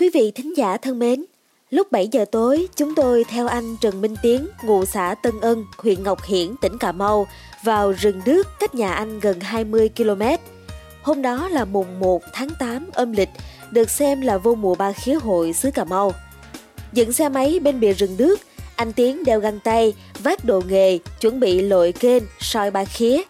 Quý vị thính giả thân mến, lúc 7 giờ tối, chúng tôi theo anh Trần Minh Tiến, ngụ xã Tân Ân, huyện Ngọc Hiển, tỉnh Cà Mau, vào rừng đước cách nhà anh gần 20 km. Hôm đó là mùng 1 tháng 8 âm lịch, được xem là vô mùa ba khía hội xứ Cà Mau. Dựng xe máy bên bìa rừng đước, anh Tiến đeo găng tay, vác đồ nghề, chuẩn bị lội kênh, soi ba khía.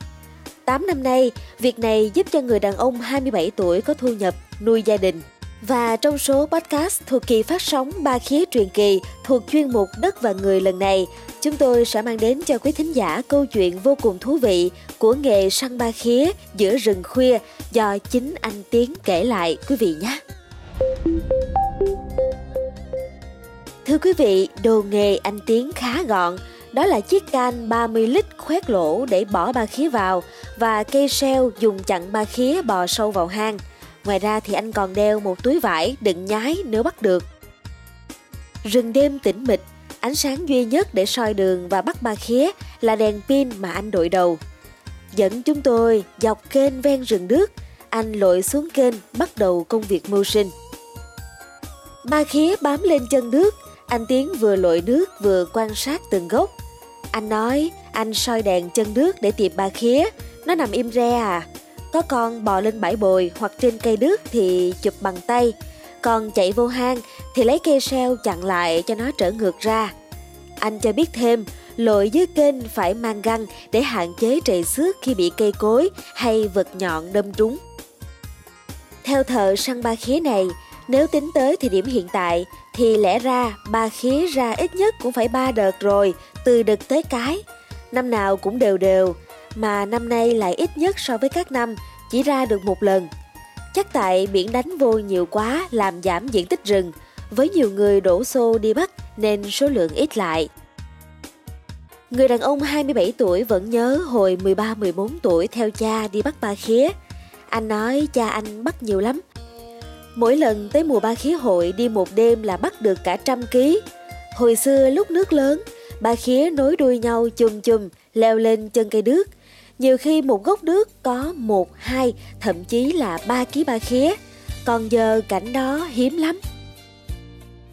8 năm nay, việc này giúp cho người đàn ông 27 tuổi có thu nhập, nuôi gia đình. Và trong số podcast thuộc kỳ phát sóng ba khía truyền kỳ thuộc chuyên mục Đất và Người lần này, chúng tôi sẽ mang đến cho quý thính giả câu chuyện vô cùng thú vị của nghề săn ba khía giữa rừng khuya do chính anh Tiến kể lại quý vị nhé. Thưa quý vị, đồ nghề anh Tiến khá gọn, đó là chiếc can 30 lít khoét lỗ để bỏ ba khía vào và cây seo dùng chặn ba khía bò sâu vào hang. Ngoài ra thì anh còn đeo một túi vải đựng nhái nếu bắt được. Rừng đêm tĩnh mịch, ánh sáng duy nhất để soi đường và bắt ma khía là đèn pin mà anh đội đầu. Dẫn chúng tôi dọc kênh ven rừng nước, anh lội xuống kênh bắt đầu công việc mưu sinh. ma khía bám lên chân nước, anh Tiến vừa lội nước vừa quan sát từng gốc. Anh nói anh soi đèn chân nước để tìm ba khía, nó nằm im re à. Có con bò lên bãi bồi hoặc trên cây đước thì chụp bằng tay, còn chạy vô hang thì lấy cây seo chặn lại cho nó trở ngược ra. Anh cho biết thêm, lội dưới kênh phải mang găng để hạn chế trầy xước khi bị cây cối hay vật nhọn đâm trúng. Theo thợ săn ba khía này, nếu tính tới thời điểm hiện tại thì lẽ ra ba khía ra ít nhất cũng phải ba đợt rồi, từ đực tới cái. Năm nào cũng đều đều, mà năm nay lại ít nhất so với các năm, chỉ ra được một lần. Chắc tại biển đánh vô nhiều quá làm giảm diện tích rừng, với nhiều người đổ xô đi bắt nên số lượng ít lại. Người đàn ông 27 tuổi vẫn nhớ hồi 13-14 tuổi theo cha đi bắt ba khía. Anh nói cha anh bắt nhiều lắm. Mỗi lần tới mùa ba khía hội đi một đêm là bắt được cả trăm ký. Hồi xưa lúc nước lớn, ba khía nối đuôi nhau chùm chùm leo lên chân cây đước. Nhiều khi một gốc nước có một, hai, thậm chí là ba ký ba khía. Còn giờ cảnh đó hiếm lắm.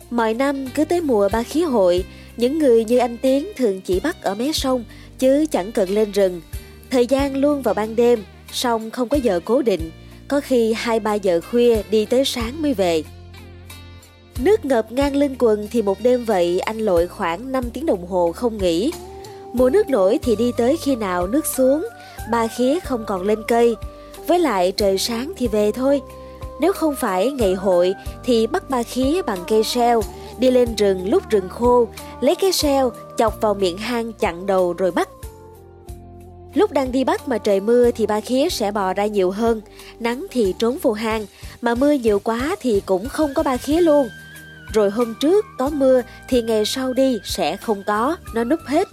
Mọi năm cứ tới mùa ba khía hội, những người như anh Tiến thường chỉ bắt ở mé sông, chứ chẳng cần lên rừng. Thời gian luôn vào ban đêm, sông không có giờ cố định, có khi 2-3 giờ khuya đi tới sáng mới về. Nước ngập ngang lưng quần thì một đêm vậy anh lội khoảng 5 tiếng đồng hồ không nghỉ. Mùa nước nổi thì đi tới khi nào nước xuống, ba khía không còn lên cây. Với lại trời sáng thì về thôi. Nếu không phải ngày hội thì bắt ba khía bằng cây seo, đi lên rừng lúc rừng khô, lấy cái seo chọc vào miệng hang chặn đầu rồi bắt. Lúc đang đi bắt mà trời mưa thì ba khía sẽ bò ra nhiều hơn, nắng thì trốn vô hang, mà mưa nhiều quá thì cũng không có ba khía luôn. Rồi hôm trước có mưa thì ngày sau đi sẽ không có, nó núp hết.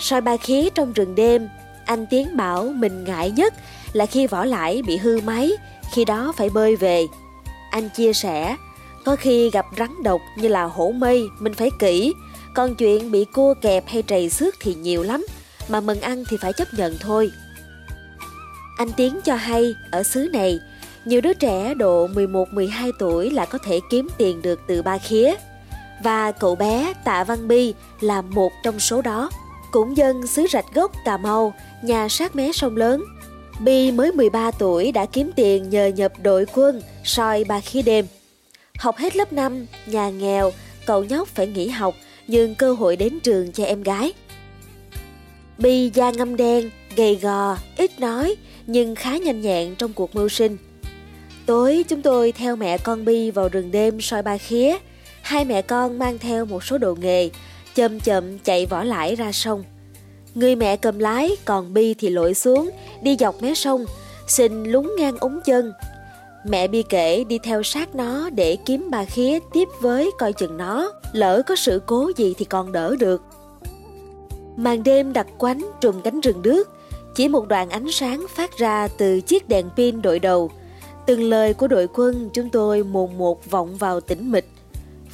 Soi ba khía trong rừng đêm, anh Tiến bảo mình ngại nhất là khi vỏ lãi bị hư máy, khi đó phải bơi về. Anh chia sẻ, có khi gặp rắn độc như là hổ mây, mình phải kỹ, còn chuyện bị cua kẹp hay trầy xước thì nhiều lắm, mà mừng ăn thì phải chấp nhận thôi. Anh Tiến cho hay, ở xứ này, nhiều đứa trẻ độ 11-12 tuổi là có thể kiếm tiền được từ ba khía. Và cậu bé Tạ Văn Bi là một trong số đó. Cũng dân xứ Rạch Gốc Cà Mau, nhà sát mé sông lớn. Bi mới 13 tuổi đã kiếm tiền nhờ nhập đội quân soi ba khía đêm. Học hết lớp 5, nhà nghèo, cậu nhóc phải nghỉ học nhưng cơ hội đến trường cho em gái. Bi da ngâm đen, gầy gò, ít nói nhưng khá nhanh nhẹn trong cuộc mưu sinh. Tối chúng tôi theo mẹ con Bi vào rừng đêm soi ba khía. Hai mẹ con mang theo một số đồ nghề, chậm chậm chạy vỏ lãi ra sông. Người mẹ cầm lái, còn Bi thì lội xuống, đi dọc mé sông, xin lúng ngang ống chân. Mẹ Bi kể đi theo sát nó để kiếm ba khía tiếp với coi chừng nó, lỡ có sự cố gì thì còn đỡ được. Màn đêm đặc quánh trùm cánh rừng đước, chỉ một đoạn ánh sáng phát ra từ chiếc đèn pin đội đầu. Từng lời của đội quân chúng tôi mồn một vọng vào tĩnh mịch.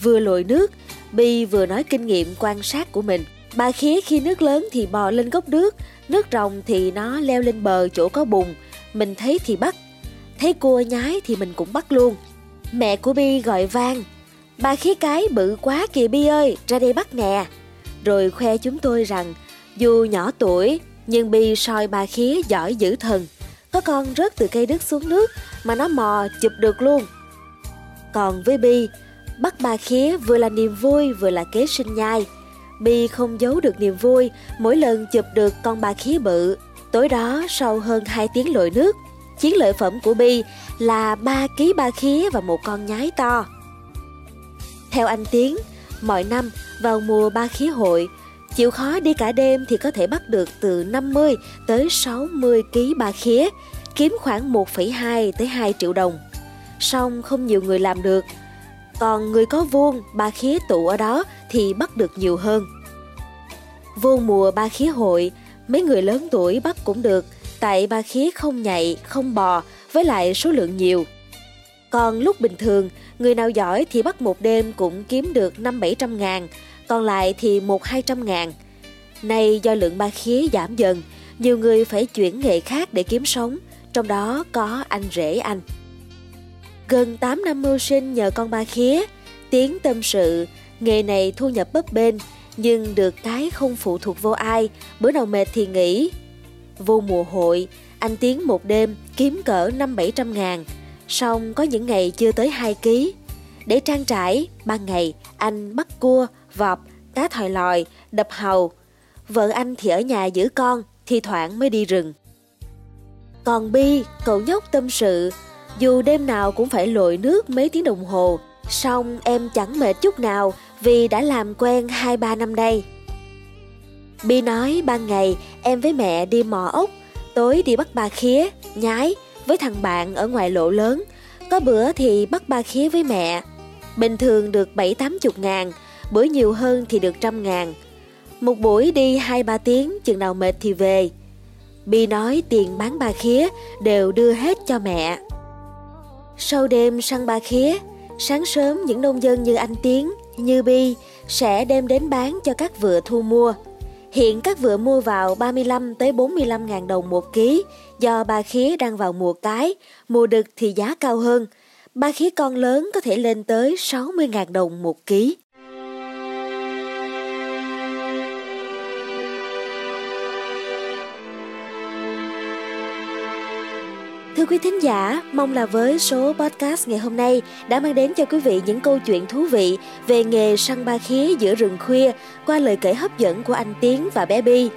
Vừa lội nước, Bi vừa nói kinh nghiệm quan sát của mình. bà khía khi nước lớn thì bò lên gốc nước, nước rồng thì nó leo lên bờ chỗ có bùn, mình thấy thì bắt. Thấy cua nhái thì mình cũng bắt luôn. Mẹ của Bi gọi vang. Bà khía cái bự quá kìa Bi ơi, ra đây bắt nè. Rồi khoe chúng tôi rằng dù nhỏ tuổi nhưng Bi soi bà khía giỏi dữ thần. Có con rớt từ cây đứt xuống nước mà nó mò chụp được luôn. Còn với Bi, bắt bà khía vừa là niềm vui vừa là kế sinh nhai. Bi không giấu được niềm vui mỗi lần chụp được con bà khía bự. Tối đó sau hơn 2 tiếng lội nước, chiến lợi phẩm của Bi là 3 ký ba khía và một con nhái to. Theo anh Tiến, mọi năm vào mùa ba khía hội, chịu khó đi cả đêm thì có thể bắt được từ 50 tới 60 ký ba khía, kiếm khoảng 1,2 tới 2 triệu đồng. Song không nhiều người làm được, còn người có vuông ba khía tụ ở đó thì bắt được nhiều hơn. vuông mùa ba khía hội, mấy người lớn tuổi bắt cũng được, tại ba khía không nhạy, không bò, với lại số lượng nhiều. Còn lúc bình thường, người nào giỏi thì bắt một đêm cũng kiếm được 5-700 ngàn, còn lại thì 1-200 ngàn. Nay do lượng ba khía giảm dần, nhiều người phải chuyển nghề khác để kiếm sống, trong đó có anh rể anh. Gần 8 năm mưu sinh nhờ con ba khía, tiếng tâm sự, nghề này thu nhập bấp bênh, nhưng được cái không phụ thuộc vô ai, bữa nào mệt thì nghỉ. Vô mùa hội, anh Tiến một đêm kiếm cỡ 5-700 ngàn, xong có những ngày chưa tới 2 ký. Để trang trải, ban ngày anh bắt cua, vọp, cá thòi lòi, đập hầu. Vợ anh thì ở nhà giữ con, thì thoảng mới đi rừng. Còn Bi, cậu nhóc tâm sự, dù đêm nào cũng phải lội nước mấy tiếng đồng hồ, song em chẳng mệt chút nào vì đã làm quen 2-3 năm đây. Bi nói ban ngày em với mẹ đi mò ốc, tối đi bắt ba khía, nhái với thằng bạn ở ngoài lộ lớn. Có bữa thì bắt ba khía với mẹ. Bình thường được 7-80 ngàn, bữa nhiều hơn thì được trăm ngàn. Một buổi đi 2-3 tiếng, chừng nào mệt thì về. Bi nói tiền bán ba khía đều đưa hết cho mẹ. Sau đêm săn ba khía, sáng sớm những nông dân như anh Tiến, như Bi sẽ đem đến bán cho các vựa thu mua. Hiện các vựa mua vào 35 tới 45 ngàn đồng một ký, do ba khía đang vào mùa cái, mùa đực thì giá cao hơn. Ba khía con lớn có thể lên tới 60 ngàn đồng một ký. Thưa quý thính giả, mong là với số podcast ngày hôm nay đã mang đến cho quý vị những câu chuyện thú vị về nghề săn ba khía giữa rừng khuya qua lời kể hấp dẫn của anh Tiến và bé Bi.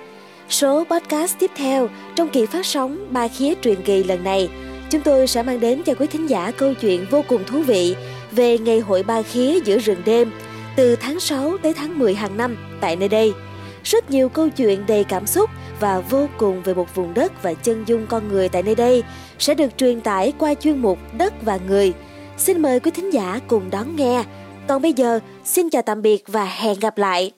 Số podcast tiếp theo trong kỳ phát sóng ba khía truyền kỳ lần này, chúng tôi sẽ mang đến cho quý thính giả câu chuyện vô cùng thú vị về ngày hội ba khía giữa rừng đêm từ tháng 6 tới tháng 10 hàng năm tại nơi đây. Rất nhiều câu chuyện đầy cảm xúc và vô cùng về một vùng đất và chân dung con người tại nơi đây sẽ được truyền tải qua chuyên mục Đất và Người. Xin mời quý thính giả cùng đón nghe. Còn bây giờ, xin chào tạm biệt và hẹn gặp lại.